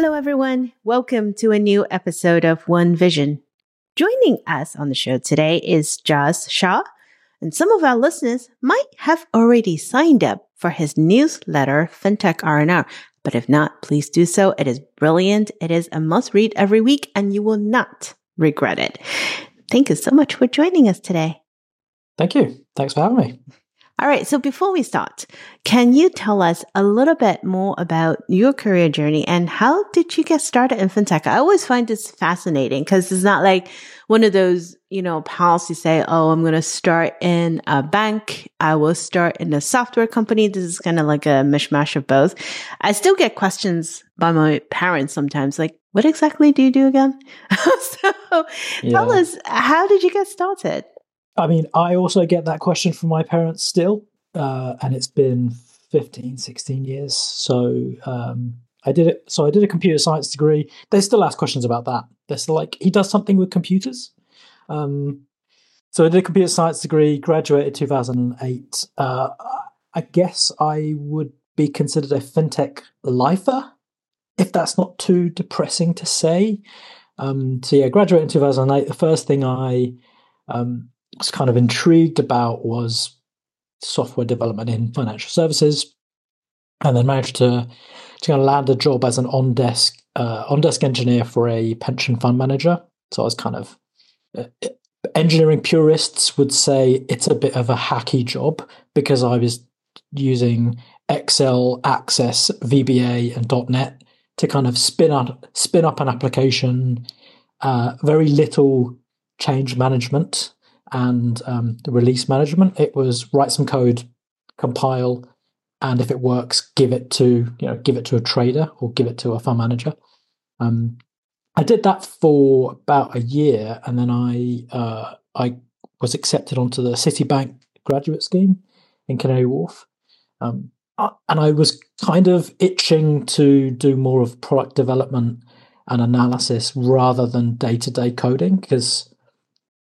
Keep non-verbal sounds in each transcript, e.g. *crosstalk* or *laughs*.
Hello, everyone. Welcome to a new episode of One Vision. Joining us on the show today is Jas Shah, and some of our listeners might have already signed up for his newsletter, FinTech R&R. But if not, please do so. It is brilliant. It is a must read every week and you will not regret it. Thank you so much for joining us today. Thank you. Thanks for having me. All right. So before we start, can you tell us a little bit more about your career journey and how did you get started in fintech? I always find this fascinating because it's not like one of those, you know, paths you say, Oh, I'm going to start in a bank. I will start in a software company. This is kind of like a mishmash of both. I still get questions by my parents sometimes, like, what exactly do you do again? *laughs* so yeah. tell us, how did you get started? I mean, I also get that question from my parents still, uh, and it's been 15, 16 years. So um, I did it. So I did a computer science degree. They still ask questions about that. They're still like, he does something with computers. Um, so I did a computer science degree, graduated 2008. Uh, I guess I would be considered a fintech lifer, if that's not too depressing to say. Um, so yeah, graduated in 2008. The first thing I um, was kind of intrigued about was software development in financial services, and then managed to to kind of land a job as an on desk uh, on desk engineer for a pension fund manager. So I was kind of uh, engineering purists would say it's a bit of a hacky job because I was using Excel, Access, VBA, and .NET to kind of spin up spin up an application. Uh, very little change management and um, the release management. It was write some code, compile, and if it works, give it to you know give it to a trader or give it to a fund manager. Um, I did that for about a year, and then I uh, I was accepted onto the Citibank graduate scheme in Canary Wharf. Um, and I was kind of itching to do more of product development and analysis rather than day to day coding because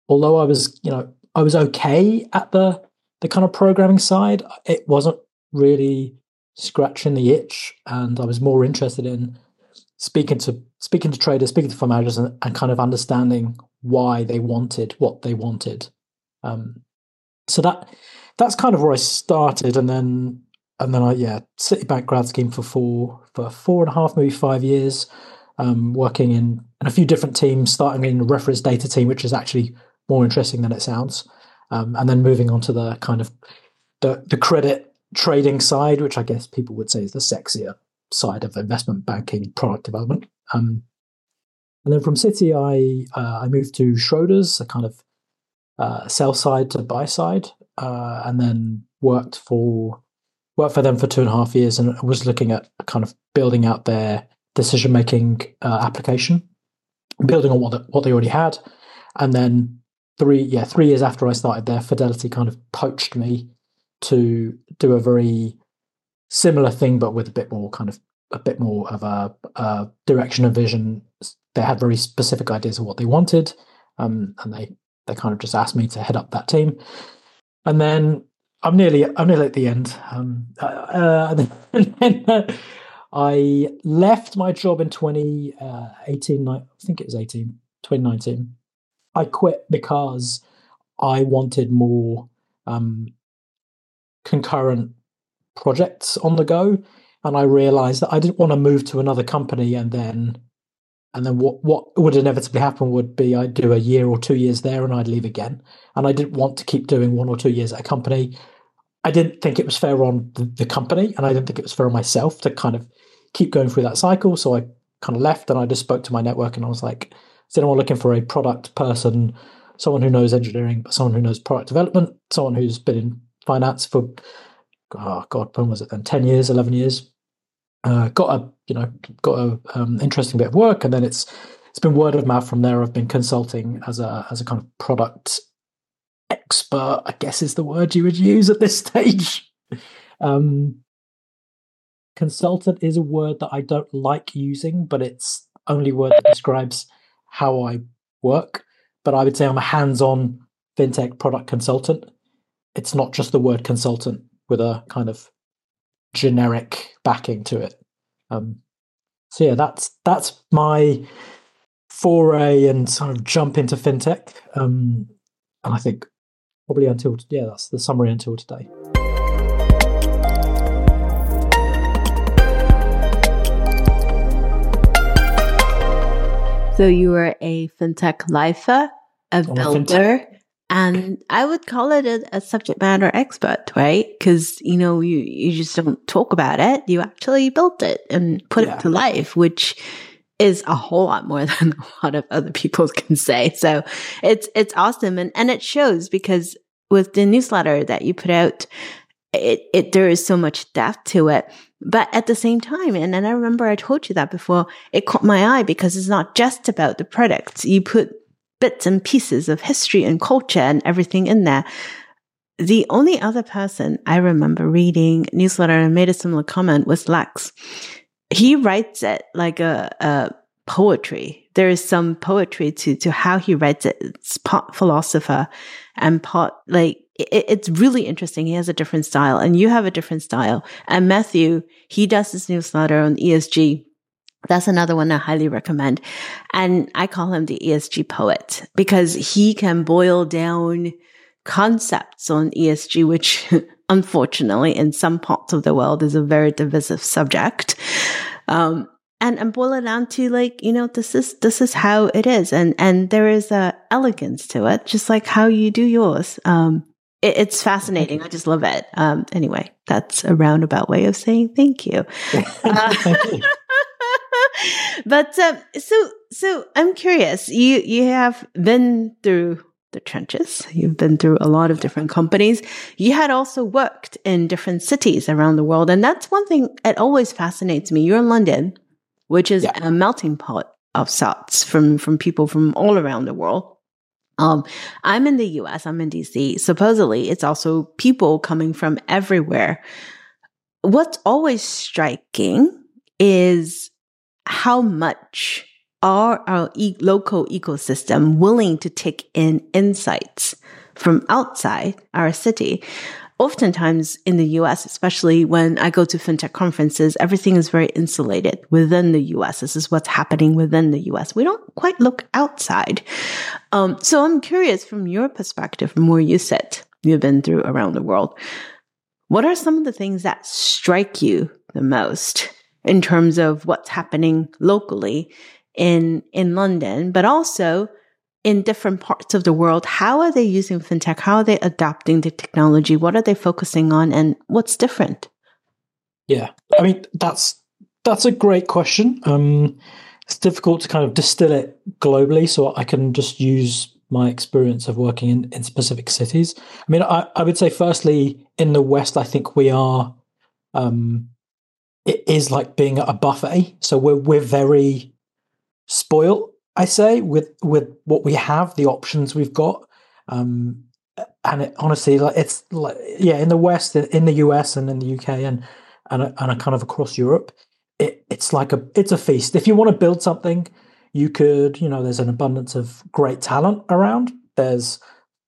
although I was, you know, I was okay at the the kind of programming side, it wasn't really scratching the itch, and I was more interested in speaking to speaking to traders, speaking to fund managers, and, and kind of understanding why they wanted what they wanted. Um, so that that's kind of where I started, and then and then I yeah, Citibank grad scheme for four for four and a half, maybe five years, um, working in, in a few different teams, starting in the reference data team, which is actually more interesting than it sounds. Um, and then moving on to the kind of the, the credit trading side, which I guess people would say is the sexier side of investment banking product development. Um, and then from Citi, I uh, I moved to Schroders, a kind of uh, sell side to buy side, uh, and then worked for worked for them for two and a half years, and was looking at kind of building out their decision making uh, application, building on what the, what they already had, and then three yeah three years after I started there, Fidelity kind of poached me to do a very similar thing, but with a bit more kind of a bit more of a, a direction and vision. They had very specific ideas of what they wanted, um, and they they kind of just asked me to head up that team. And then I'm nearly I'm nearly at the end. Um, uh, *laughs* then, uh, I left my job in 2018. Uh, I think it was 18, 2019 I quit because I wanted more um, concurrent projects on the go, and I realized that I didn't want to move to another company and then and then what what would inevitably happen would be I'd do a year or two years there and I'd leave again, and I didn't want to keep doing one or two years at a company. I didn't think it was fair on the, the company, and I didn't think it was fair on myself to kind of keep going through that cycle. So I kind of left, and I just spoke to my network, and I was like, is anyone looking for a product person, someone who knows engineering, but someone who knows product development, someone who's been in finance for, oh God, when was it then? 10 years, 11 years. Uh, got a, you know, got a um, interesting bit of work. And then it's, it's been word of mouth from there. I've been consulting as a, as a kind of product expert, I guess is the word you would use at this stage. *laughs* Um, consultant is a word that I don't like using, but it's only word that describes how I work, but I would say I'm a hands-on fintech product consultant. It's not just the word consultant with a kind of generic backing to it. Um, so yeah, that's that's my foray and sort of jump into fintech. Um, and I think probably until yeah, that's the summary until today. So you were a fintech lifer, a builder, and I would call it a, a subject matter expert, right? Because you know you you just don't talk about it; you actually built it and put yeah. it to life, which is a whole lot more *laughs* than a lot of other people can say. So it's it's awesome, and and it shows because with the newsletter that you put out, it it there is so much depth to it. But at the same time, and, and I remember I told you that before, it caught my eye because it's not just about the products. You put bits and pieces of history and culture and everything in there. The only other person I remember reading newsletter and made a similar comment was Lex. He writes it like a, a poetry. There is some poetry to, to how he writes it. It's part philosopher and part like it, it's really interesting. He has a different style and you have a different style. And Matthew, he does this newsletter on ESG. That's another one I highly recommend. And I call him the ESG poet because he can boil down concepts on ESG, which *laughs* unfortunately in some parts of the world is a very divisive subject. Um, and, and boil it down to like, you know, this is, this is how it is. And, and there is a elegance to it, just like how you do yours. Um, it, it's fascinating. I just love it. Um, anyway, that's a roundabout way of saying thank you. Uh, thank *laughs* you. but um, so so I'm curious. You you have been through the trenches. You've been through a lot of different companies. You had also worked in different cities around the world, and that's one thing that always fascinates me. You're in London, which is yeah. a melting pot of sorts from from people from all around the world. Um, I'm in the US, I'm in DC. Supposedly, it's also people coming from everywhere. What's always striking is how much are our e- local ecosystem willing to take in insights from outside our city oftentimes in the US, especially when I go to fintech conferences, everything is very insulated within the US. This is what's happening within the US. We don't quite look outside. Um, so I'm curious from your perspective, from where you sit, you've been through around the world. What are some of the things that strike you the most in terms of what's happening locally in, in London, but also in different parts of the world, how are they using fintech? How are they adopting the technology? What are they focusing on and what's different? Yeah. I mean, that's that's a great question. Um, it's difficult to kind of distill it globally, so I can just use my experience of working in, in specific cities. I mean, I, I would say firstly, in the West, I think we are um, it is like being at a buffet. So we're we're very spoiled I say with with what we have, the options we've got, um, and it, honestly, like it's like yeah, in the West, in the US, and in the UK, and and and kind of across Europe, it, it's like a it's a feast. If you want to build something, you could you know there's an abundance of great talent around. There's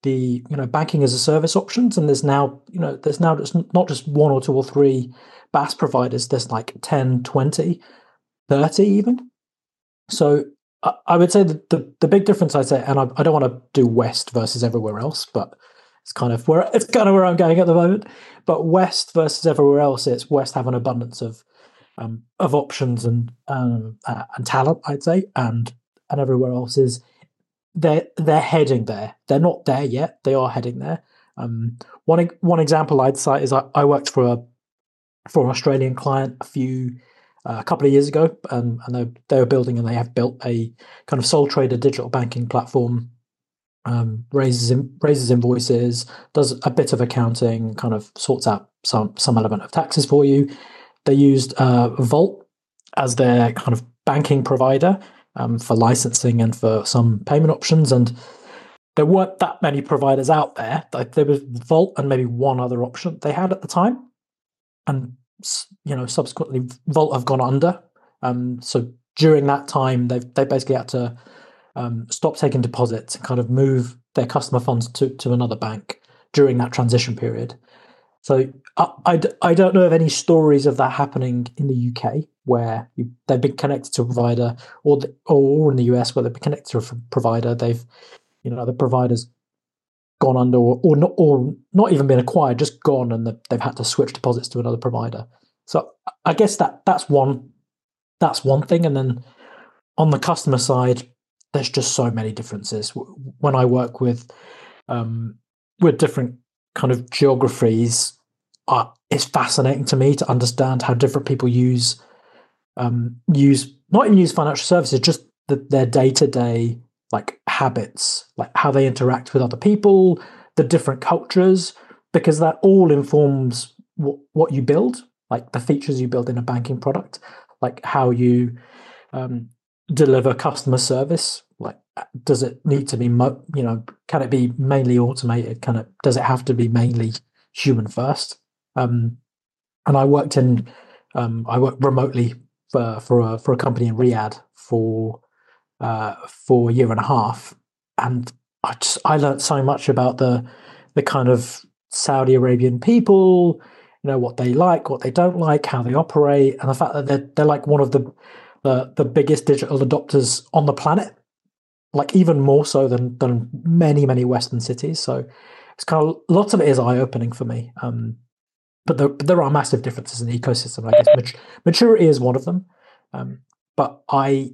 the you know banking as a service options, and there's now you know there's now just not just one or two or three BaaS providers. There's like 10, 20, 30 even. So I would say that the, the big difference I'd say, and I, I don't want to do West versus everywhere else, but it's kind of where it's kind of where I'm going at the moment. But West versus everywhere else, it's West have an abundance of um, of options and um, uh, and talent, I'd say, and and everywhere else is they're they're heading there. They're not there yet. They are heading there. Um, one one example I'd cite is I, I worked for a for an Australian client a few a couple of years ago, um, and they, they were building and they have built a kind of sole trader digital banking platform. Um, raises in, raises invoices, does a bit of accounting, kind of sorts out some some element of taxes for you. They used uh, Volt as their kind of banking provider um, for licensing and for some payment options, and there weren't that many providers out there. There was Volt and maybe one other option they had at the time, and you know, subsequently Volt have gone under. Um, so during that time, they they basically had to um, stop taking deposits and kind of move their customer funds to, to another bank during that transition period. So I, I, I don't know of any stories of that happening in the UK. where you, they've been connected to a provider, or the, or in the US where they've been connected to a provider, they've you know the provider's gone under or, or not or not even been acquired, just gone, and the, they've had to switch deposits to another provider. So I guess that that's one that's one thing, and then on the customer side, there's just so many differences. When I work with um, with different kind of geographies, uh, it's fascinating to me to understand how different people use um, use not even use financial services, just the, their day to day like habits, like how they interact with other people, the different cultures, because that all informs what, what you build, like the features you build in a banking product, like how you um, deliver customer service. Like, does it need to be, mo- you know, can it be mainly automated? Can it, does it have to be mainly human first? Um, and I worked in, um, I worked remotely for for a for a company in Riyadh for uh, for a year and a half, and I just I learned so much about the the kind of Saudi Arabian people, you know what they like, what they don't like, how they operate, and the fact that they're they're like one of the the, the biggest digital adopters on the planet, like even more so than than many many Western cities. So it's kind of lots of it is eye opening for me. Um, but there, but there are massive differences in the ecosystem. I guess maturity is one of them. Um, but I,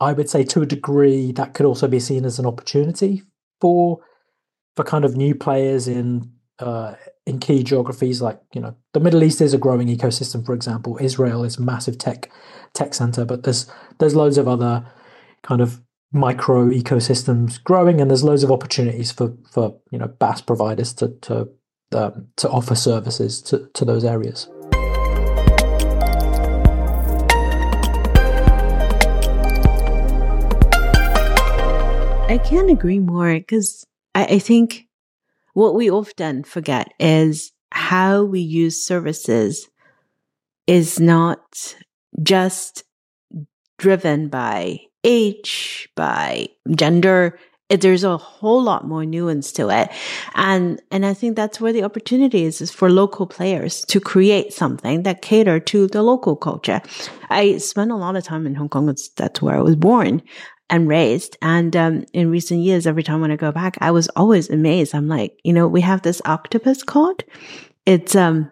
I would say to a degree that could also be seen as an opportunity for, for kind of new players in uh, in key geographies like you know the Middle East is a growing ecosystem. For example, Israel is a massive tech tech center, but there's there's loads of other kind of micro ecosystems growing, and there's loads of opportunities for for you know BaaS providers to to um, to offer services to, to those areas. I can't agree more because I, I think what we often forget is how we use services is not just driven by age, by gender, there's a whole lot more nuance to it. And, and I think that's where the opportunity is, is for local players to create something that cater to the local culture. I spent a lot of time in Hong Kong. that's where I was born and raised. And, um, in recent years, every time when I go back, I was always amazed. I'm like, you know, we have this octopus card. It's, um,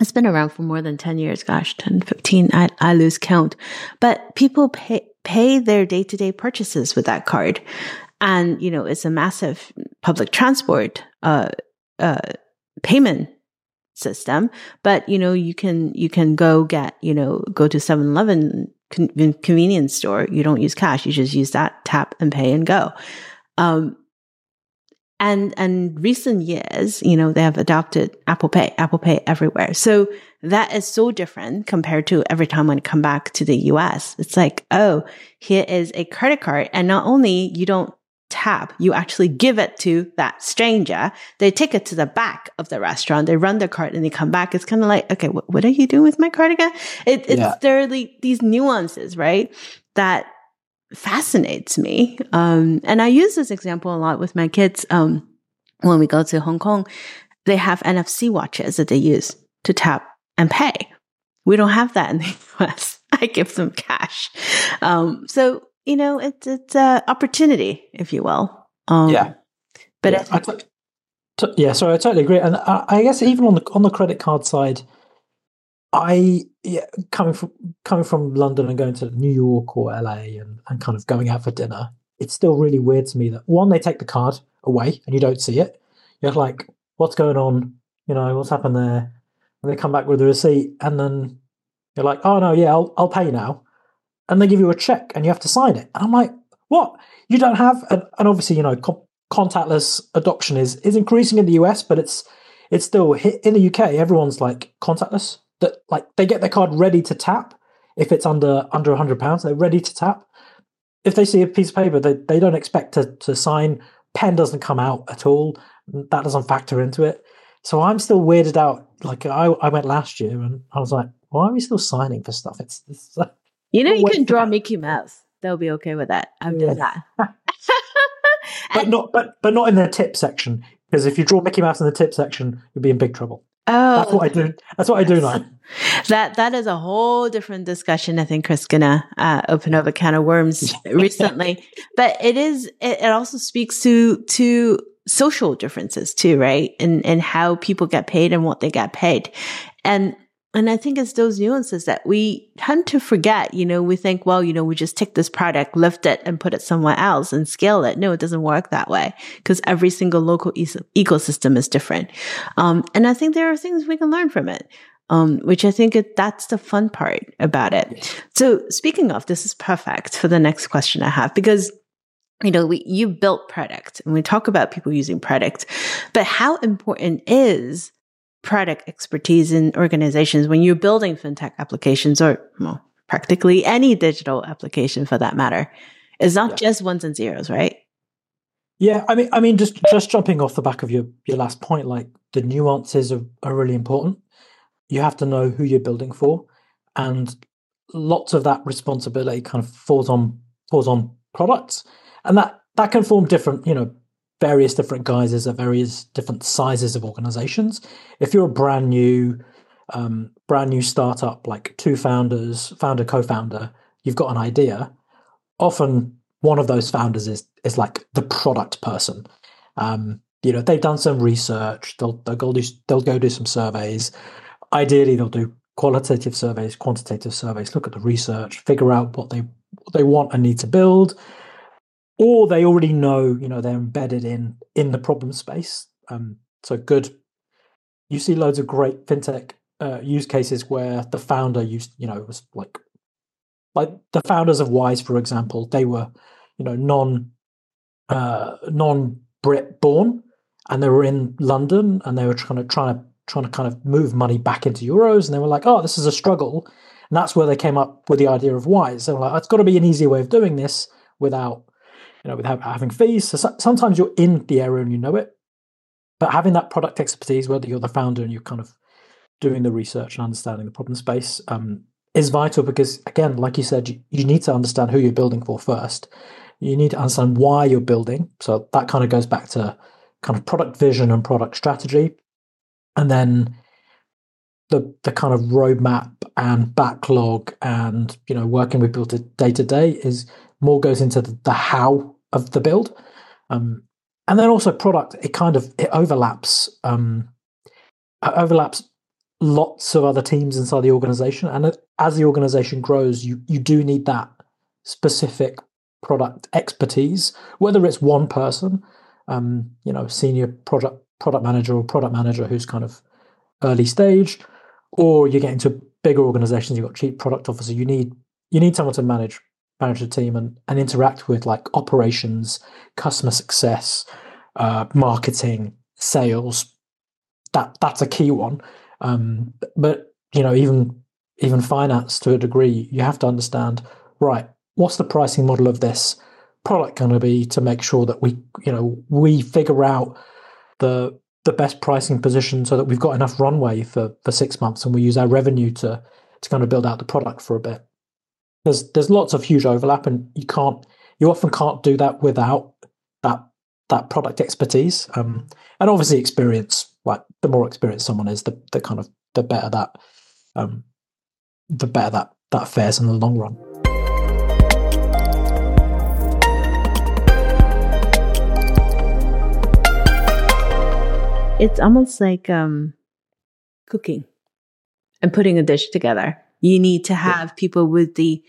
it's been around for more than 10 years. Gosh, 10, 15. I, I lose count, but people pay, pay their day to day purchases with that card. And, you know, it's a massive public transport, uh, uh, payment system. But, you know, you can, you can go get, you know, go to 7-Eleven con- convenience store. You don't use cash. You just use that tap and pay and go. Um, and, and recent years, you know, they have adopted Apple Pay, Apple Pay everywhere. So that is so different compared to every time when I come back to the US. It's like, oh, here is a credit card. And not only you don't tap, you actually give it to that stranger. They take it to the back of the restaurant. They run their card and they come back. It's kind of like, okay, what, what, are you doing with my card again? It, it's yeah. there are these nuances, right? That fascinates me. Um, and I use this example a lot with my kids. Um, when we go to Hong Kong, they have NFC watches that they use to tap and pay. We don't have that in the *laughs* US. I give them cash. Um, so you know, it's it's a opportunity, if you will. Um, yeah, but yeah, I t- t- yeah, sorry, I totally agree, and I, I, guess even on the on the credit card side, I yeah, coming from coming from London and going to New York or LA and, and kind of going out for dinner, it's still really weird to me that one they take the card away and you don't see it. You're like, what's going on? You know, what's happened there? And they come back with the receipt, and then you're like, oh no, yeah, I'll I'll pay now and they give you a check and you have to sign it. And I'm like, what? You don't have, and, and obviously, you know, co- contactless adoption is is increasing in the US, but it's it's still in the UK. Everyone's like contactless. That like they get their card ready to tap if it's under under hundred pounds. They're ready to tap. If they see a piece of paper, they they don't expect to to sign. Pen doesn't come out at all. That doesn't factor into it. So I'm still weirded out. Like I, I went last year and I was like, why are we still signing for stuff? It's, it's you know, you can draw Mickey Mouse. They'll be okay with that. I've yeah. done that. *laughs* *laughs* but not but but not in the tip section. Because if you draw Mickey Mouse in the tip section, you'll be in big trouble. Oh, that's what I do. That's what I do now. *laughs* That that is a whole different discussion. I think Chris gonna uh, open up a can of worms recently, but it is. It, it also speaks to to social differences too, right? And and how people get paid and what they get paid, and and I think it's those nuances that we tend to forget. You know, we think, well, you know, we just take this product, lift it, and put it somewhere else and scale it. No, it doesn't work that way because every single local e- ecosystem is different. Um, and I think there are things we can learn from it. Um, which I think it, that's the fun part about it. So speaking of, this is perfect for the next question I have because you know, we, you built product and we talk about people using product, but how important is product expertise in organizations when you're building fintech applications or well, practically any digital application for that matter. It's not yeah. just ones and zeros, right? Yeah, I mean, I mean, just just jumping off the back of your your last point, like the nuances are, are really important. You have to know who you're building for, and lots of that responsibility kind of falls on falls on products, and that that can form different, you know, various different guises at various different sizes of organizations. If you're a brand new, um, brand new startup, like two founders, founder, co-founder, you've got an idea. Often, one of those founders is is like the product person. Um, you know, they've done some research. They'll they'll go do they'll go do some surveys. Ideally, they'll do qualitative surveys, quantitative surveys. Look at the research, figure out what they what they want and need to build or they already know you know they're embedded in in the problem space. Um, so good. You see loads of great fintech uh, use cases where the founder used you know was like like the founders of wise for example they were you know non uh, non brit born and they were in london and they were trying to trying to trying to kind of move money back into euros and they were like oh this is a struggle. And that's where they came up with the idea of wise. They were like it's got to be an easier way of doing this without you know, without having fees. So sometimes you're in the area and you know it, but having that product expertise, whether you're the founder and you're kind of doing the research and understanding the problem space, um, is vital because, again, like you said, you, you need to understand who you're building for first. You need to understand why you're building. So that kind of goes back to kind of product vision and product strategy, and then the the kind of roadmap and backlog and you know working with people day to day is more goes into the, the how of the build. Um, and then also product, it kind of it overlaps um, overlaps lots of other teams inside the organization. And as the organization grows, you you do need that specific product expertise, whether it's one person, um, you know, senior product product manager or product manager who's kind of early stage, or you get into bigger organizations, you've got chief product officer. You need you need someone to manage manage team and, and interact with like operations, customer success, uh, marketing, sales. That that's a key one. Um, but you know, even even finance to a degree, you have to understand right. What's the pricing model of this product going to be to make sure that we you know we figure out the the best pricing position so that we've got enough runway for for six months and we use our revenue to to kind of build out the product for a bit there's there's lots of huge overlap, and you can't you often can't do that without that that product expertise um, and obviously experience. Like the more experienced someone is, the the kind of the better that um, the better that that fares in the long run. It's almost like um, cooking and putting a dish together. You need to have yeah. people with the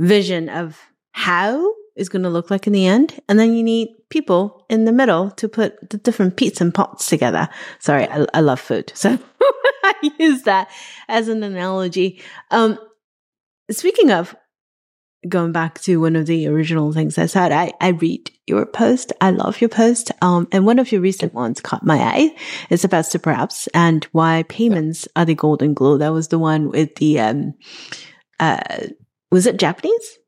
vision of how is going to look like in the end. And then you need people in the middle to put the different pizza and pots together. Sorry, I, I love food. So *laughs* I use that as an analogy. Um, speaking of going back to one of the original things I said, I, I read your post. I love your post. Um, and one of your recent ones caught my eye. It's about super apps and why payments are the golden glue. That was the one with the, um, uh, was it Japanese?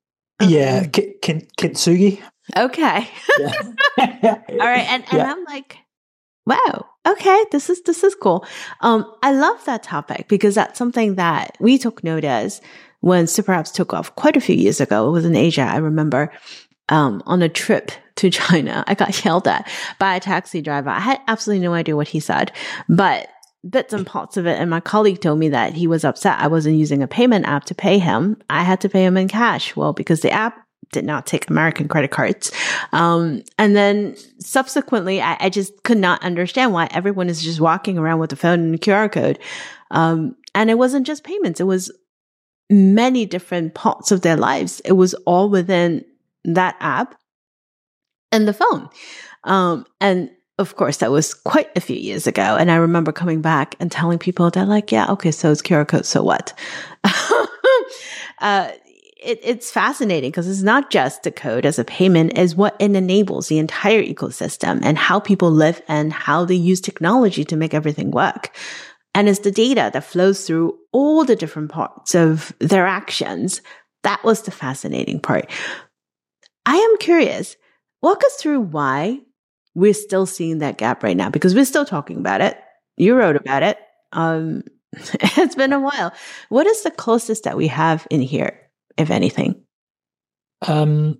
Yeah, um, K- K- Kintsugi. Okay. Yeah. *laughs* *laughs* All right, and and yeah. I'm like, wow, okay, this is this is cool. Um, I love that topic because that's something that we took note as when super apps took off quite a few years ago. It was in Asia, I remember. Um, on a trip to *laughs* China, I got yelled at by a taxi driver. I had absolutely no idea what he said, but bits and parts of it. And my colleague told me that he was upset I wasn't using a payment app to pay him. I had to pay him in cash. Well, because the app did not take American credit cards. Um, and then subsequently, I, I, just could not understand why everyone is just walking around with a phone and a QR code. Um, and it wasn't just payments. It was many different parts of their lives. It was all within that app and the phone. Um, and of course, that was quite a few years ago. And I remember coming back and telling people that, like, yeah, okay, so it's QR code, so what? *laughs* uh, it, it's fascinating because it's not just the code as a payment, is what it enables the entire ecosystem and how people live and how they use technology to make everything work. And it's the data that flows through all the different parts of their actions. That was the fascinating part. I am curious, walk us through why we're still seeing that gap right now because we're still talking about it. You wrote about it. Um, *laughs* it's been a while. What is the closest that we have in here, if anything? Um,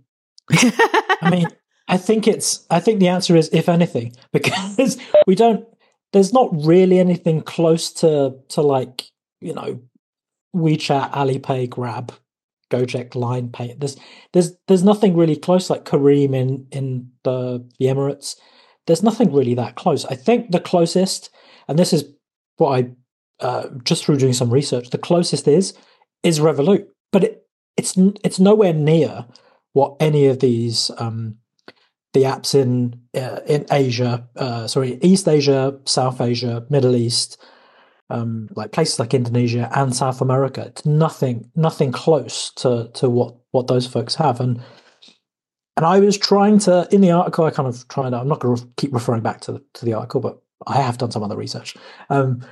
I mean, *laughs* I think it's. I think the answer is if anything, *laughs* because we don't. There's not really anything close to to like you know WeChat, Alipay, Grab, Gojek, Line Pay. There's there's there's nothing really close like Careem in in the, the Emirates. There's nothing really that close. I think the closest, and this is what I uh, just through doing some research, the closest is is Revolut, but it, it's it's nowhere near what any of these um, the apps in uh, in Asia, uh, sorry, East Asia, South Asia, Middle East, um, like places like Indonesia and South America. It's nothing nothing close to to what what those folks have. And and I was trying to in the article. I kind of tried. I'm not going to keep referring back to the, to the article, but I have done some other research. Um,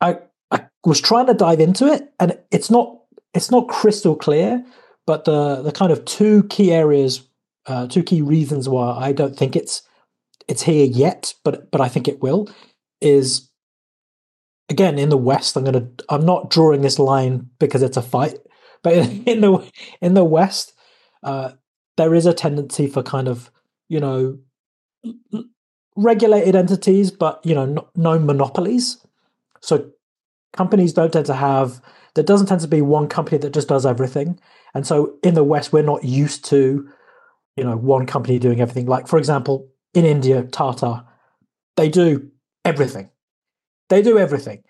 I I was trying to dive into it, and it's not it's not crystal clear. But the the kind of two key areas, uh, two key reasons why I don't think it's it's here yet, but but I think it will, is again in the West, I'm gonna I'm not drawing this line because it's a fight, but *laughs* in the in the West, uh, there is a tendency for kind of you know regulated entities, but you know no, no monopolies. So companies don't tend to have there doesn't tend to be one company that just does everything, and so in the West we're not used to you know one company doing everything. Like for example, in India, Tata, they do everything they do everything.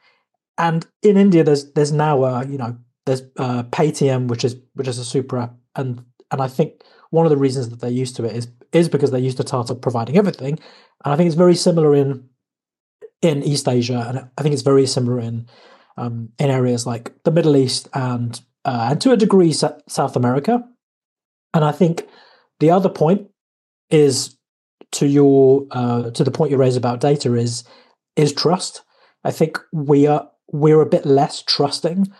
And in India, there's there's now a you know there's uh, Paytm, which is which is a super app, and and I think one of the reasons that they're used to it is is because they're used to Tata providing everything, and I think it's very similar in in East Asia, and I think it's very similar in um, in areas like the Middle East and uh, and to a degree South America. And I think the other point is to your uh, to the point you raise about data is is trust. I think we are we're a bit less trusting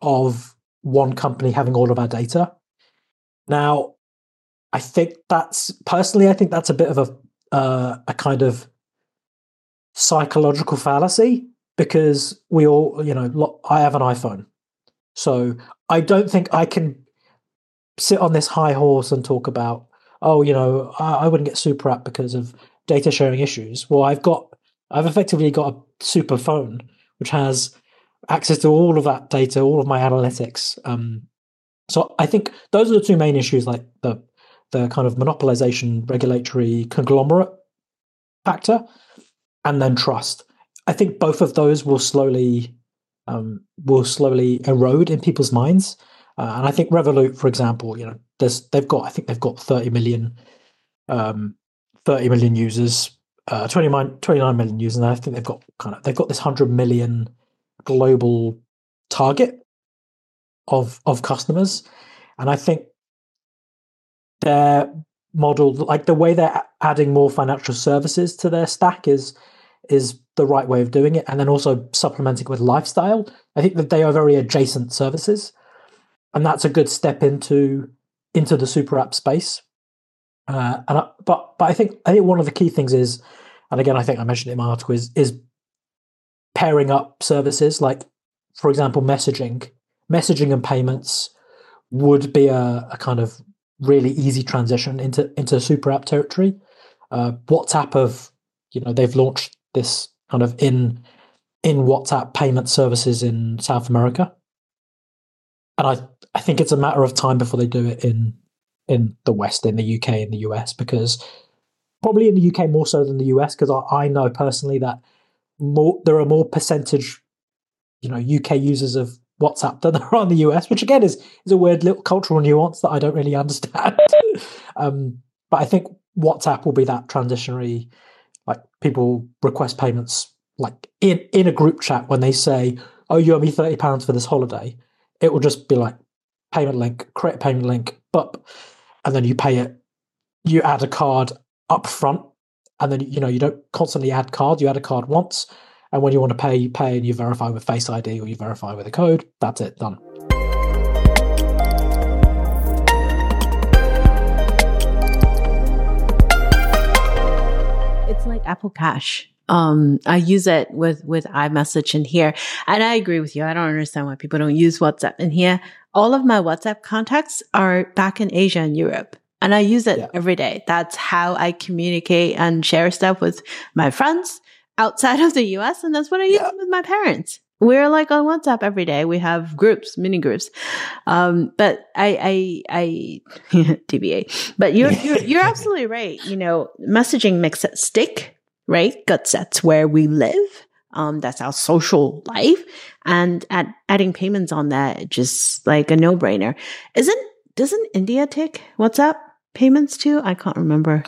of one company having all of our data. Now, I think that's personally, I think that's a bit of a uh, a kind of psychological fallacy because we all, you know, I have an iPhone, so I don't think I can sit on this high horse and talk about, oh, you know, I, I wouldn't get super app because of data sharing issues. Well, I've got I've effectively got a super phone which has access to all of that data, all of my analytics. Um, so I think those are the two main issues, like the the kind of monopolization, regulatory conglomerate factor, and then trust. I think both of those will slowly um, will slowly erode in people's minds. Uh, and I think Revolut, for example, you know, they've got I think they've got 30 million um, 30 million users uh, 29, 29 million users, and I think they've got kind of they've got this hundred million global target of of customers, and I think their model, like the way they're adding more financial services to their stack, is is the right way of doing it, and then also supplementing with lifestyle. I think that they are very adjacent services, and that's a good step into into the super app space. Uh, and I, but but I think I think one of the key things is and again, I think I mentioned it in my article, is, is pairing up services like, for example, messaging. Messaging and payments would be a, a kind of really easy transition into into super app territory. Uh, WhatsApp have, you know, they've launched this kind of in in WhatsApp payment services in South America, and I I think it's a matter of time before they do it in in the West, in the UK, in the US, because probably in the UK more so than the US, because I, I know personally that more there are more percentage, you know, UK users of WhatsApp than *laughs* there are in the US, which again is is a weird little cultural nuance that I don't really *laughs* understand. um, but I think WhatsApp will be that transitionary, like people request payments like in in a group chat when they say, "Oh, you owe me thirty pounds for this holiday," it will just be like payment link, create a payment link, but and then you pay it. You add a card up front, and then you know you don't constantly add cards. You add a card once, and when you want to pay, you pay and you verify with Face ID or you verify with a code. That's it, done. It's like Apple Cash. Um, I use it with, with iMessage in here. And I agree with you. I don't understand why people don't use WhatsApp in here. All of my WhatsApp contacts are back in Asia and Europe. And I use it yeah. every day. That's how I communicate and share stuff with my friends outside *laughs* of the US. And that's what I use yeah. with my parents. We're like on WhatsApp every day. We have groups, mini groups. Um, but I, I, I, *laughs* DBA, but you're, you're, you're *laughs* absolutely right. You know, messaging makes it stick, right? Because that's where we live. Um, that's our social life and at adding payments on that, just like a no brainer. Isn't, doesn't India take WhatsApp payments too? I can't remember.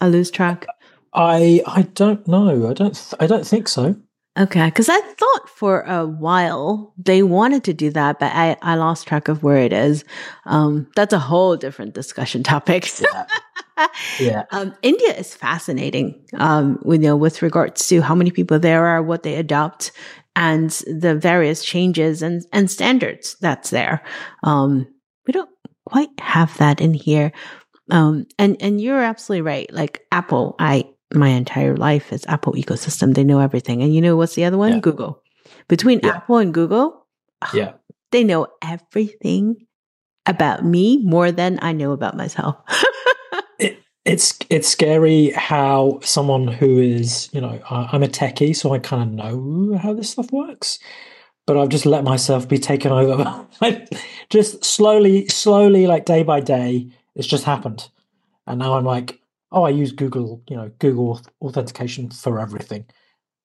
I lose track. I I don't know. I don't th- I don't think so. Okay, because I thought for a while they wanted to do that, but I, I lost track of where it is. Um, that's a whole different discussion topic. *laughs* yeah. yeah. Um, India is fascinating. Um, you know, with regards to how many people there are, what they adopt, and the various changes and and standards that's there. Um, we don't quite have that in here. Um, and and you're absolutely right. Like Apple, I my entire life is Apple ecosystem. They know everything. And you know what's the other one? Yeah. Google. Between yeah. Apple and Google, yeah. they know everything about me more than I know about myself. *laughs* it, it's it's scary how someone who is, you know, I'm a techie, so I kind of know how this stuff works. But I've just let myself be taken over. *laughs* just slowly, slowly, like day by day, it's just happened. And now I'm like, oh, I use Google, you know, Google authentication for everything.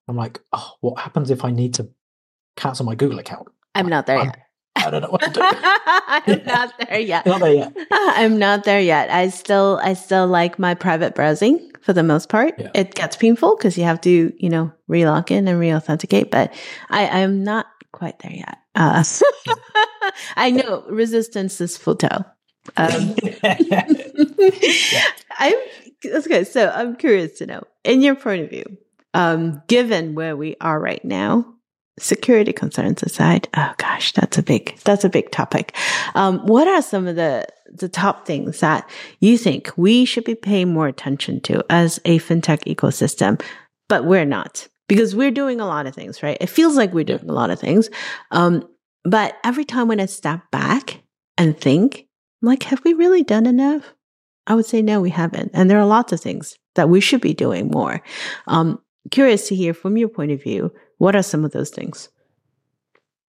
I'm like, oh, what happens if I need to cancel my Google account? I'm not there I'm, yet. I don't know what to do. *laughs* I'm *laughs* not there yet. not there yet. *laughs* I'm not there yet. I still, I still like my private browsing for the most part. Yeah. It gets painful because you have to, you know, re-log in and re-authenticate, but I, I'm not quite there yet. Uh, I know resistance is futile. Um, yeah. I'm okay. So I'm curious to know, in your point of view, um, given where we are right now, security concerns aside, oh gosh, that's a big, that's a big topic. Um, what are some of the, the top things that you think we should be paying more attention to as a fintech ecosystem, but we're not? Because we're doing a lot of things, right? It feels like we're doing a lot of things. Um, but every time when I step back and think, like, have we really done enough? I would say no, we haven't. And there are lots of things that we should be doing more. Um, curious to hear from your point of view, what are some of those things?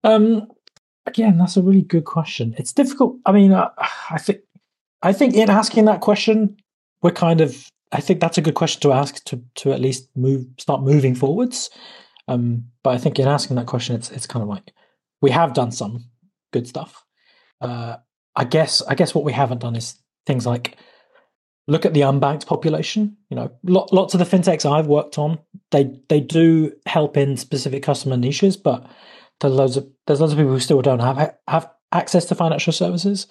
Um, again, that's a really good question. It's difficult. I mean, uh, I think, I think in asking that question, we're kind of, I think that's a good question to ask to, to at least move, start moving forwards. Um, but I think in asking that question, it's, it's kind of like, we have done some good stuff. Uh, I guess, I guess what we haven't done is things like look at the unbanked population. You know, lots of the fintechs I've worked on, they they do help in specific customer niches, but there's loads of there's lots of people who still don't have have access to financial services.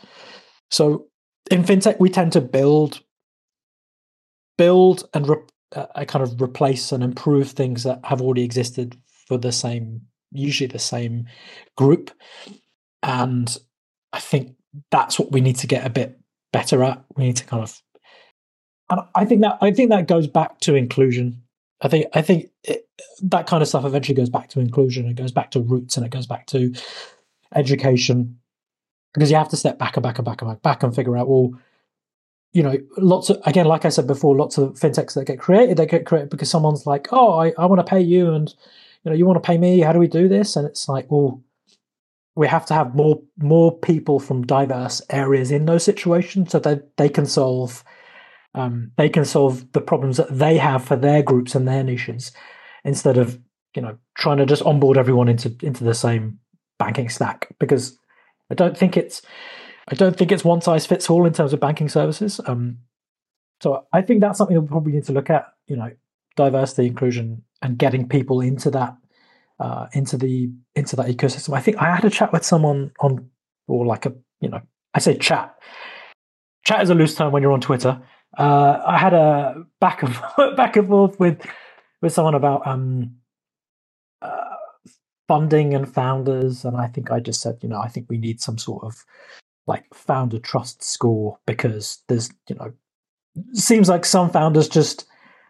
So in fintech, we tend to build build and re, uh, kind of replace and improve things that have already existed for the same usually the same group and i think that's what we need to get a bit better at we need to kind of and I think that I think that goes back to inclusion. I think I think it, that kind of stuff eventually goes back to inclusion. It goes back to roots, and it goes back to education, because you have to step back and back and back and back, back and figure out well, you know, lots of again, like I said before, lots of fintechs that get created, they get created because someone's like, oh, I, I want to pay you, and you know, you want to pay me? How do we do this? And it's like, well, we have to have more more people from diverse areas in those situations so that they can solve um, they can solve the problems that they have for their groups and their niches instead of you know trying to just onboard everyone into into the same banking stack because I don't think it's I don't think it's one size fits all in terms of banking services. Um, so I think that's something we probably need to look at. You know, diversity, inclusion, and getting people into that uh, into the into that ecosystem. I think I had a chat with someone on or like a you know I say chat. Chat is a loose term when you're on Twitter. Uh, I had a back and *laughs* back and forth with with someone about um, uh, funding and founders, and I think I just said, you know, I think we need some sort of like founder trust score because there's, you know, seems like some founders just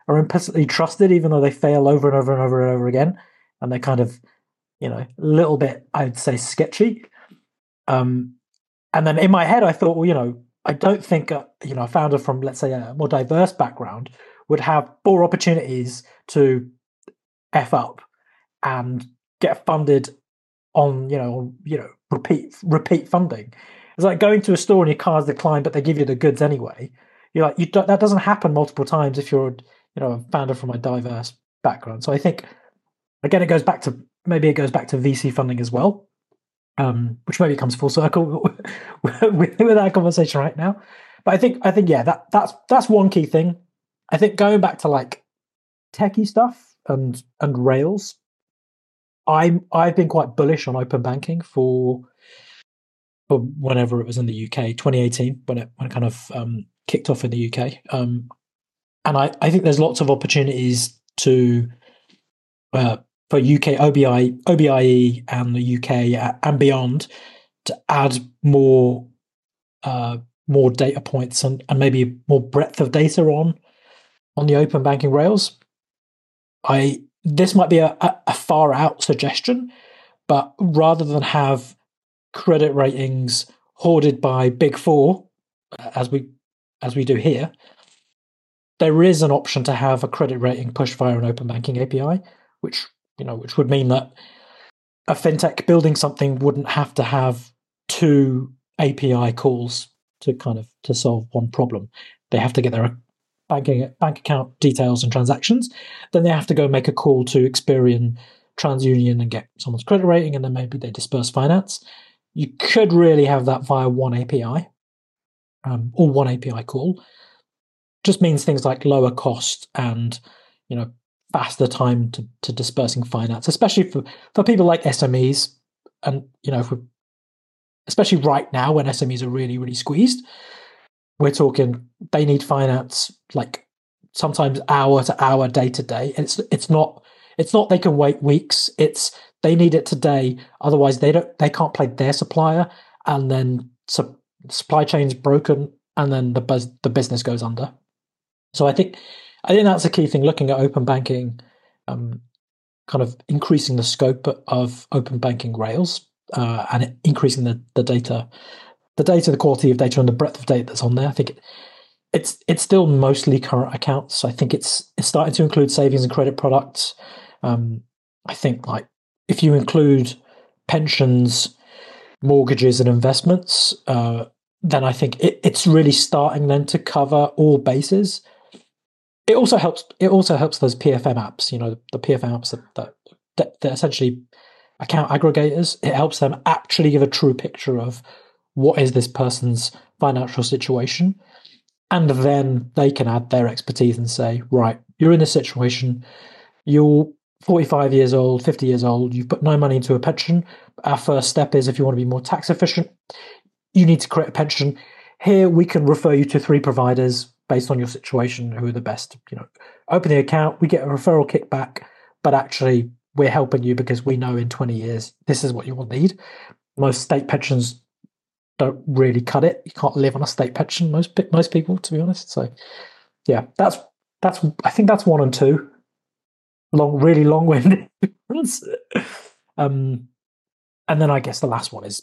are implicitly trusted, even though they fail over and over and over and over again, and they're kind of, you know, a little bit, I'd say, sketchy. Um, and then in my head, I thought, well, you know, I don't think a, you know a founder from let's say a more diverse background would have more opportunities to f up and get funded on you know you know repeat repeat funding. It's like going to a store and your car's declined, but they give you the goods anyway. You're like you don't, that doesn't happen multiple times if you're you know a founder from a diverse background. So I think again it goes back to maybe it goes back to VC funding as well um, which maybe comes full circle *laughs* with, with our conversation right now. But I think I think yeah, that that's that's one key thing. I think going back to like techie stuff and and Rails, I'm I've been quite bullish on open banking for for whenever it was in the UK, 2018, when it when it kind of um, kicked off in the UK. Um, and I, I think there's lots of opportunities to uh, for UK OBI, OBIE and the UK and beyond to add more uh, more data points and, and maybe more breadth of data on on the open banking rails. I this might be a, a far out suggestion, but rather than have credit ratings hoarded by big four, as we as we do here, there is an option to have a credit rating pushed via an open banking API, which you know, which would mean that a fintech building something wouldn't have to have two API calls to kind of to solve one problem. They have to get their banking bank account details and transactions. Then they have to go make a call to Experian, TransUnion, and get someone's credit rating, and then maybe they disperse finance. You could really have that via one API um, or one API call. Just means things like lower cost and you know faster time to, to dispersing finance, especially for, for people like SMEs. And, you know, especially right now when SMEs are really, really squeezed, we're talking they need finance like sometimes hour to hour, day to day. It's it's not it's not they can wait weeks. It's they need it today. Otherwise, they don't they can't play their supplier, and then su- supply chain's broken, and then the buzz, the business goes under. So I think I think that's a key thing. Looking at open banking, um, kind of increasing the scope of open banking rails uh, and increasing the, the data, the data, the quality of data, and the breadth of data that's on there. I think it, it's it's still mostly current accounts. I think it's it's starting to include savings and credit products. Um, I think like if you include pensions, mortgages, and investments, uh, then I think it, it's really starting then to cover all bases it also helps. It also helps those PFM apps. You know, the PFM apps that, that they're essentially account aggregators. It helps them actually give a true picture of what is this person's financial situation, and then they can add their expertise and say, right, you're in this situation. You're 45 years old, 50 years old. You've put no money into a pension. Our first step is if you want to be more tax efficient, you need to create a pension. Here we can refer you to three providers based on your situation who are the best. You know, open the account, we get a referral kickback, but actually we're helping you because we know in 20 years this is what you will need. Most state pensions don't really cut it. You can't live on a state pension. Most most people, to be honest. So, yeah, that's that's. I think that's one and two. Long, really long-winded. *laughs* um, and then I guess the last one is,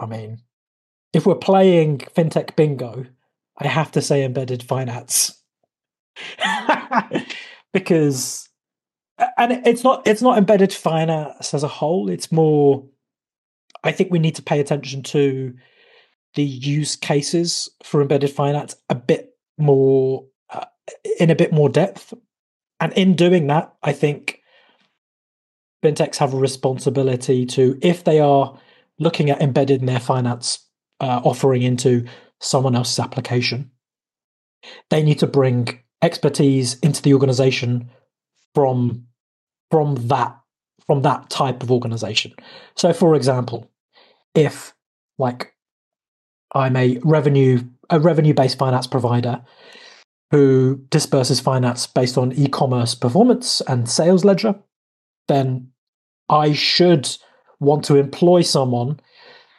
I mean, if we're playing fintech bingo, I have to say embedded finance. *laughs* because and it's not it's not embedded finance as a whole. It's more. I think we need to pay attention to the use cases for embedded finance a bit more uh, in a bit more depth, and in doing that, I think fintechs have a responsibility to if they are looking at embedded in their finance uh, offering into someone else's application, they need to bring expertise into the organization from from that from that type of organization. So for example, if like I'm a revenue a revenue based finance provider who disperses finance based on e-commerce performance and sales ledger, then I should want to employ someone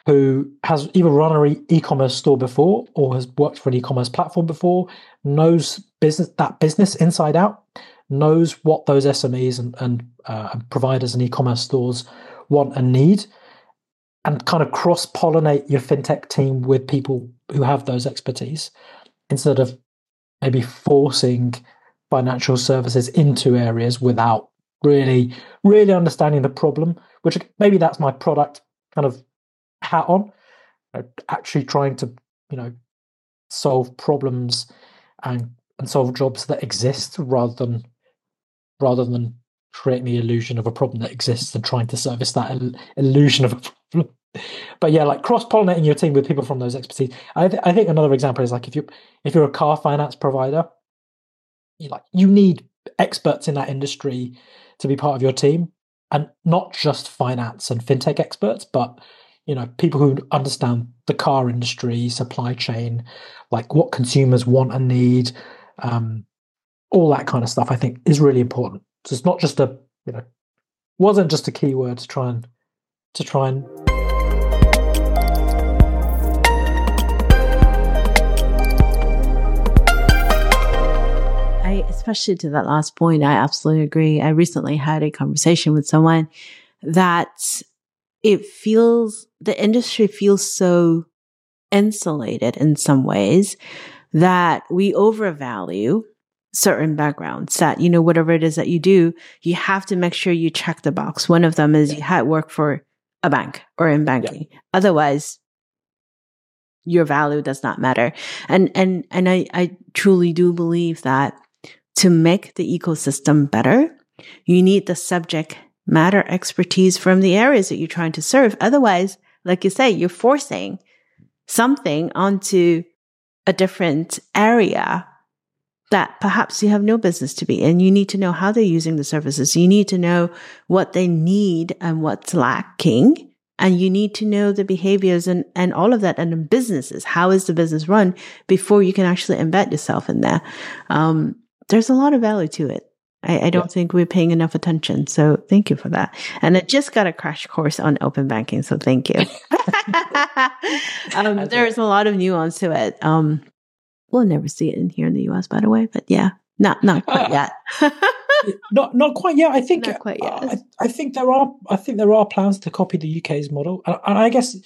who has either run an e-commerce store before or has worked for an e-commerce platform before, knows business that business inside out, knows what those SMEs and, and uh, providers and e-commerce stores want and need, and kind of cross-pollinate your fintech team with people who have those expertise instead of maybe forcing financial services into areas without really really understanding the problem which maybe that's my product kind of hat on uh, actually trying to you know solve problems and and solve jobs that exist rather than rather than creating the illusion of a problem that exists and trying to service that il- illusion of a *laughs* problem. But yeah, like cross pollinating your team with people from those expertise. I, th- I think another example is like if you if you're a car finance provider, you like you need experts in that industry to be part of your team, and not just finance and fintech experts, but you know people who understand the car industry, supply chain, like what consumers want and need, um, all that kind of stuff. I think is really important. So it's not just a you know wasn't just a keyword to try and to try and I, especially to that last point, I absolutely agree. I recently had a conversation with someone that it feels, the industry feels so insulated in some ways that we overvalue certain backgrounds that, you know, whatever it is that you do, you have to make sure you check the box. One of them is you had work for a bank or in banking. Yeah. Otherwise, your value does not matter. And, and, and I, I truly do believe that to make the ecosystem better, you need the subject matter expertise from the areas that you're trying to serve. Otherwise, like you say, you're forcing something onto a different area that perhaps you have no business to be in. You need to know how they're using the services. You need to know what they need and what's lacking. And you need to know the behaviors and, and all of that and the businesses. How is the business run before you can actually embed yourself in there? Um, there's a lot of value to it. I, I don't yeah. think we're paying enough attention. So thank you for that. And I just got a crash course on open banking. So thank you. *laughs* *laughs* um, there's a lot of nuance to it. Um, we'll never see it in here in the US, by the way, but yeah, not, not quite uh, *laughs* yet. not, not quite yet. I think, not quite yet. I, I, think there are, I think there are plans to copy the UK's model. and, and I guess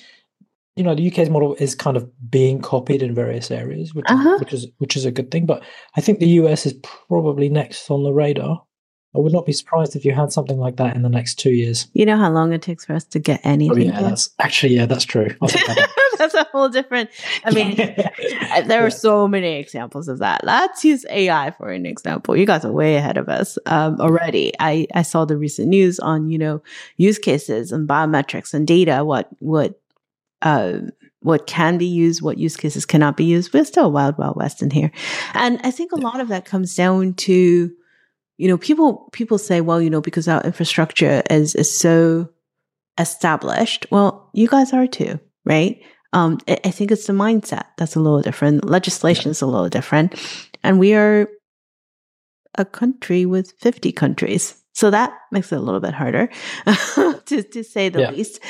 you know the UK's model is kind of being copied in various areas, which uh-huh. which is which is a good thing. But I think the US is probably next on the radar. I would not be surprised if you had something like that in the next two years. You know how long it takes for us to get anything. Oh, yeah, that's actually yeah, that's true. *laughs* that's a whole different. I mean, *laughs* there are so many examples of that. Let's use AI for an example. You guys are way ahead of us um, already. I I saw the recent news on you know use cases and biometrics and data. What what uh, what can be used, what use cases cannot be used. We're still wild, wild west in here. And I think a lot of that comes down to, you know, people, people say, well, you know, because our infrastructure is, is so established. Well, you guys are too, right? Um, I think it's the mindset that's a little different. Legislation is a little different. And we are a country with 50 countries. So that makes it a little bit harder *laughs* to, to say the yeah. least.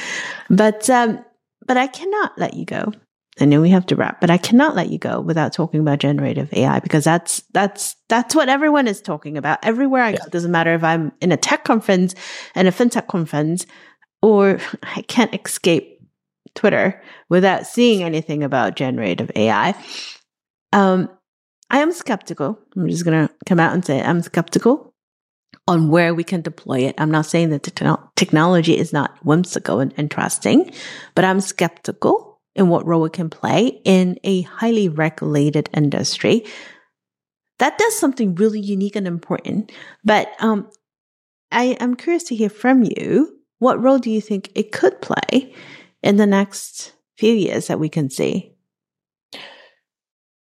But, um, but I cannot let you go. I know we have to wrap, but I cannot let you go without talking about generative AI because that's that's that's what everyone is talking about. Everywhere I yeah. go, it doesn't matter if I'm in a tech conference and a fintech conference, or *laughs* I can't escape Twitter without seeing anything about generative AI. Um, I am skeptical. I'm just gonna come out and say I'm skeptical on where we can deploy it. I'm not saying that the te- technology is not whimsical and interesting, but I'm skeptical in what role it can play in a highly regulated industry. That does something really unique and important. But um, I am curious to hear from you. What role do you think it could play in the next few years that we can see?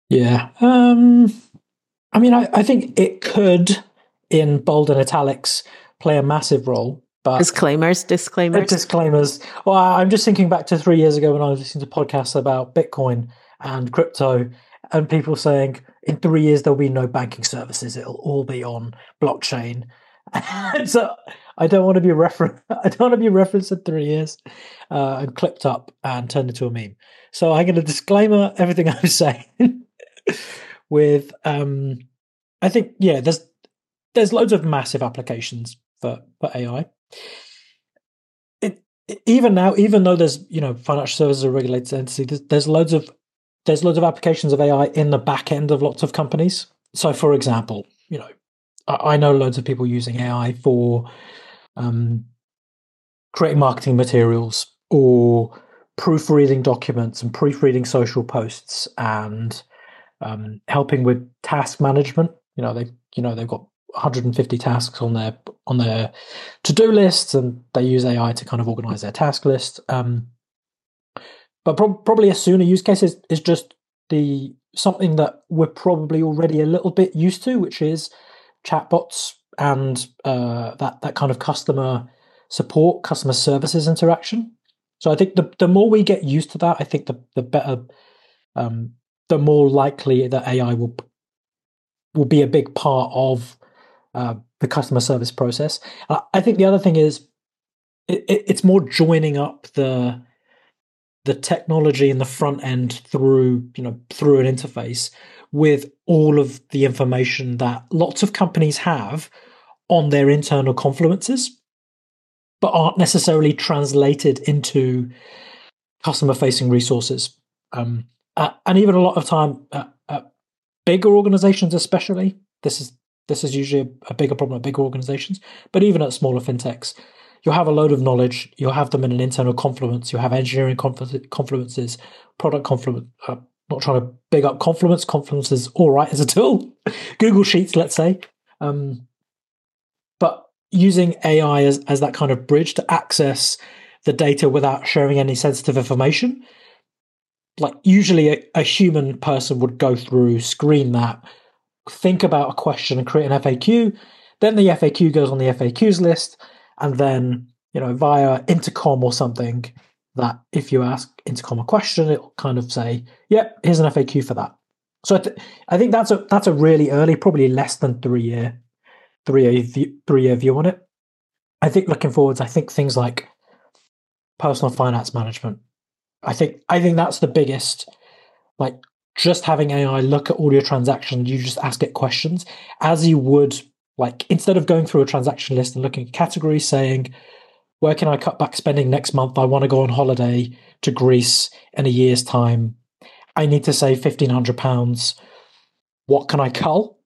Yeah. Um, I mean, I, I think it could, in bold and italics, play a massive role. But disclaimers, disclaimers, disclaimers. Well, I'm just thinking back to three years ago when I was listening to podcasts about Bitcoin and crypto, and people saying in three years there'll be no banking services; it'll all be on blockchain. *laughs* and so I don't want to be refer- *laughs* I don't want to be referenced in three years uh, and clipped up and turned into a meme. So I'm going to disclaimer everything *laughs* I'm saying with um, I think yeah, there's there's loads of massive applications for for AI. It, even now, even though there's you know financial services are regulated entity, there's, there's loads of there's loads of applications of AI in the back end of lots of companies. So, for example, you know, I, I know loads of people using AI for um, creating marketing materials or proofreading documents and proofreading social posts and um, helping with task management. You know, they you know they've got 150 tasks on their on their to do lists, and they use AI to kind of organize their task list. Um, but pro- probably a sooner use case is, is just the something that we're probably already a little bit used to, which is chatbots and uh, that that kind of customer support, customer services interaction. So I think the the more we get used to that, I think the the better, um, the more likely that AI will will be a big part of uh, the customer service process. I think the other thing is it, it, it's more joining up the the technology in the front end through you know through an interface with all of the information that lots of companies have on their internal confluences but aren't necessarily translated into customer facing resources um, uh, and even a lot of time uh, uh, bigger organizations especially this is this is usually a, bigger problem at bigger organizations but even at smaller fintechs you'll have a load of knowledge. You'll have them in an internal confluence. You'll have engineering confluences, product confluence. Uh, not trying to big up Confluence. Confluence is all right as a tool. *laughs* Google Sheets, let's say. Um, but using AI as, as that kind of bridge to access the data without sharing any sensitive information. Like usually a, a human person would go through, screen that, think about a question and create an FAQ. Then the FAQ goes on the FAQs list and then you know via intercom or something that if you ask intercom a question it'll kind of say yep here's an faq for that so I, th- I think that's a that's a really early probably less than three year three year view, three year view on it i think looking forwards i think things like personal finance management i think i think that's the biggest like just having ai look at all your transactions you just ask it questions as you would like instead of going through a transaction list and looking at categories, saying, where can I cut back spending next month? I want to go on holiday to Greece in a year's time. I need to save fifteen hundred pounds. What can I cull?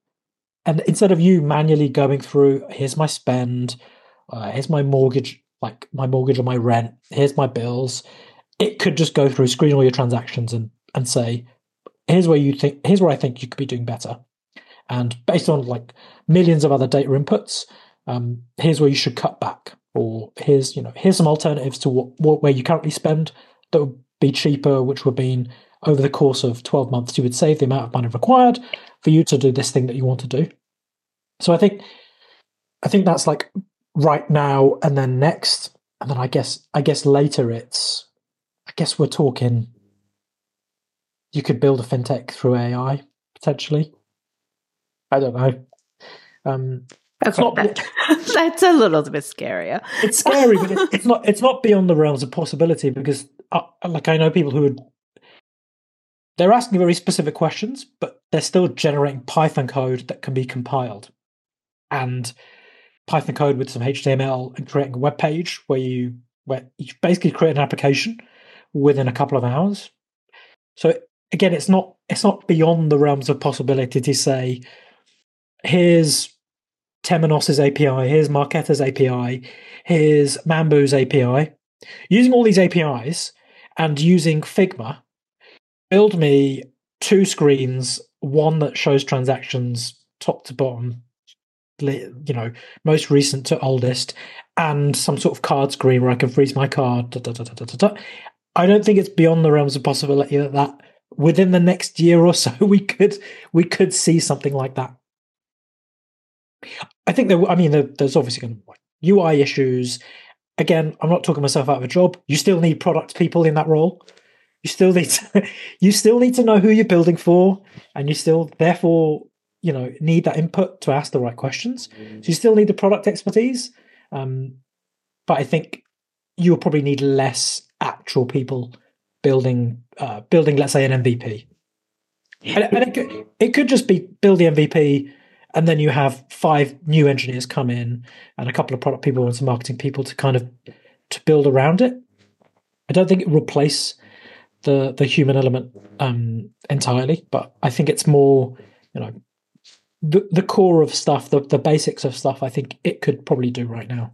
And instead of you manually going through, here's my spend, uh, here's my mortgage, like my mortgage or my rent, here's my bills. It could just go through, screen all your transactions, and and say, here's where you think, here's where I think you could be doing better. And based on like millions of other data inputs, um, here's where you should cut back, or here's you know here's some alternatives to what, what where you currently spend that would be cheaper, which would mean over the course of 12 months you would save the amount of money required for you to do this thing that you want to do. So I think I think that's like right now and then next, and then I guess I guess later it's I guess we're talking you could build a fintech through AI potentially. I don't know. Um, okay, not, that, *laughs* *laughs* that's a little bit scarier. It's scary, but it's, it's, *laughs* not. It's not beyond the realms of possibility because, uh, like, I know people who would. They're asking very specific questions, but they're still generating Python code that can be compiled, and Python code with some HTML and creating a web page where you where you basically create an application within a couple of hours. So again, it's not it's not beyond the realms of possibility to say here's Temenos's API, here's Marqeta's API, here's Mambu's API. Using all these APIs and using Figma, build me two screens, one that shows transactions top to bottom, you know, most recent to oldest, and some sort of card screen where I can freeze my card. Da, da, da, I don't think it's beyond the realms of possibility that that within the next year or so *laughs* we could we could see something like that. I think there. I mean, there, there's obviously going to be UI issues. Again, I'm not talking myself out of a job. You still need product people in that role. You still need to, *laughs* you still need to know who you're building for, and you still therefore you know need that input to ask the right questions. So you still need the product expertise, um, but I think you'll probably need less actual people building uh, building, let's say, an MVP. And, and it, could, it could just be build the MVP, and then you have five new engineers come in, and a couple of product people and some marketing people to kind of to build around it. I don't think it will replace the the human element um, entirely, but I think it's more, you know, the the core of stuff, the the basics of stuff. I think it could probably do right now.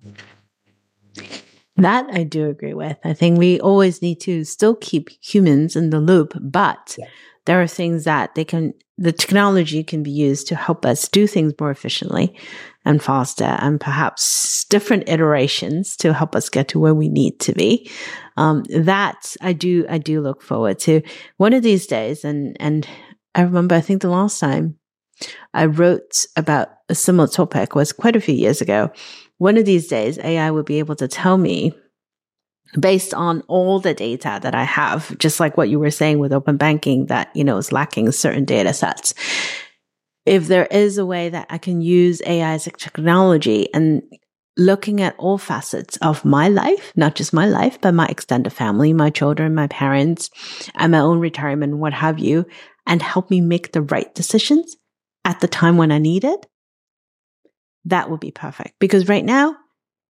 That I do agree with. I think we always need to still keep humans in the loop, but yeah. there are things that they can, the technology can be used to help us do things more efficiently and faster and perhaps different iterations to help us get to where we need to be. Um, that I do, I do look forward to one of these days. And, and I remember, I think the last time I wrote about a similar topic was quite a few years ago one of these days, AI will be able to tell me based on all the data that I have, just like what you were saying with open banking that, you know, is lacking certain data sets. If there is a way that I can use AI as a technology and looking at all facets of my life, not just my life, but my extended family, my children, my parents, and my own retirement, what have you, and help me make the right decisions at the time when I need it, that would be perfect. Because right now,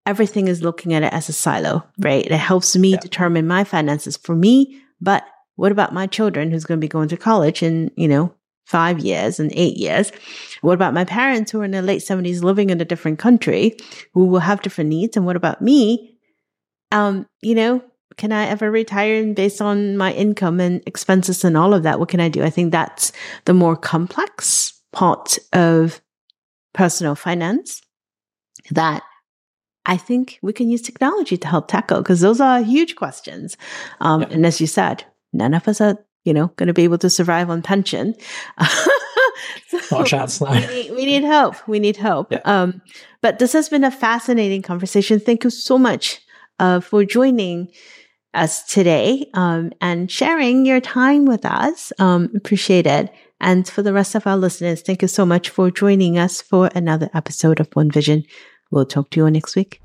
everything is looking at it as a silo, right? It helps me yeah. determine my finances for me, but what about my children who's going to be going to college in, you know, five years and eight years? What about my parents who are in their late seventies living in a different country who will have different needs? And what about me? Um, you know, can I ever retire based on my income and expenses and all of that? What can I do? I think that's the more complex part of personal finance that I think we can use technology to help tackle because those are huge questions. Um, yeah. And as you said, none of us are, you know, going to be able to survive on pension. *laughs* so Not chance, no. we, need, we need help. We need help. Yeah. Um, but this has been a fascinating conversation. Thank you so much uh, for joining us today um, and sharing your time with us. Um, appreciate it. And for the rest of our listeners, thank you so much for joining us for another episode of One Vision. We'll talk to you next week.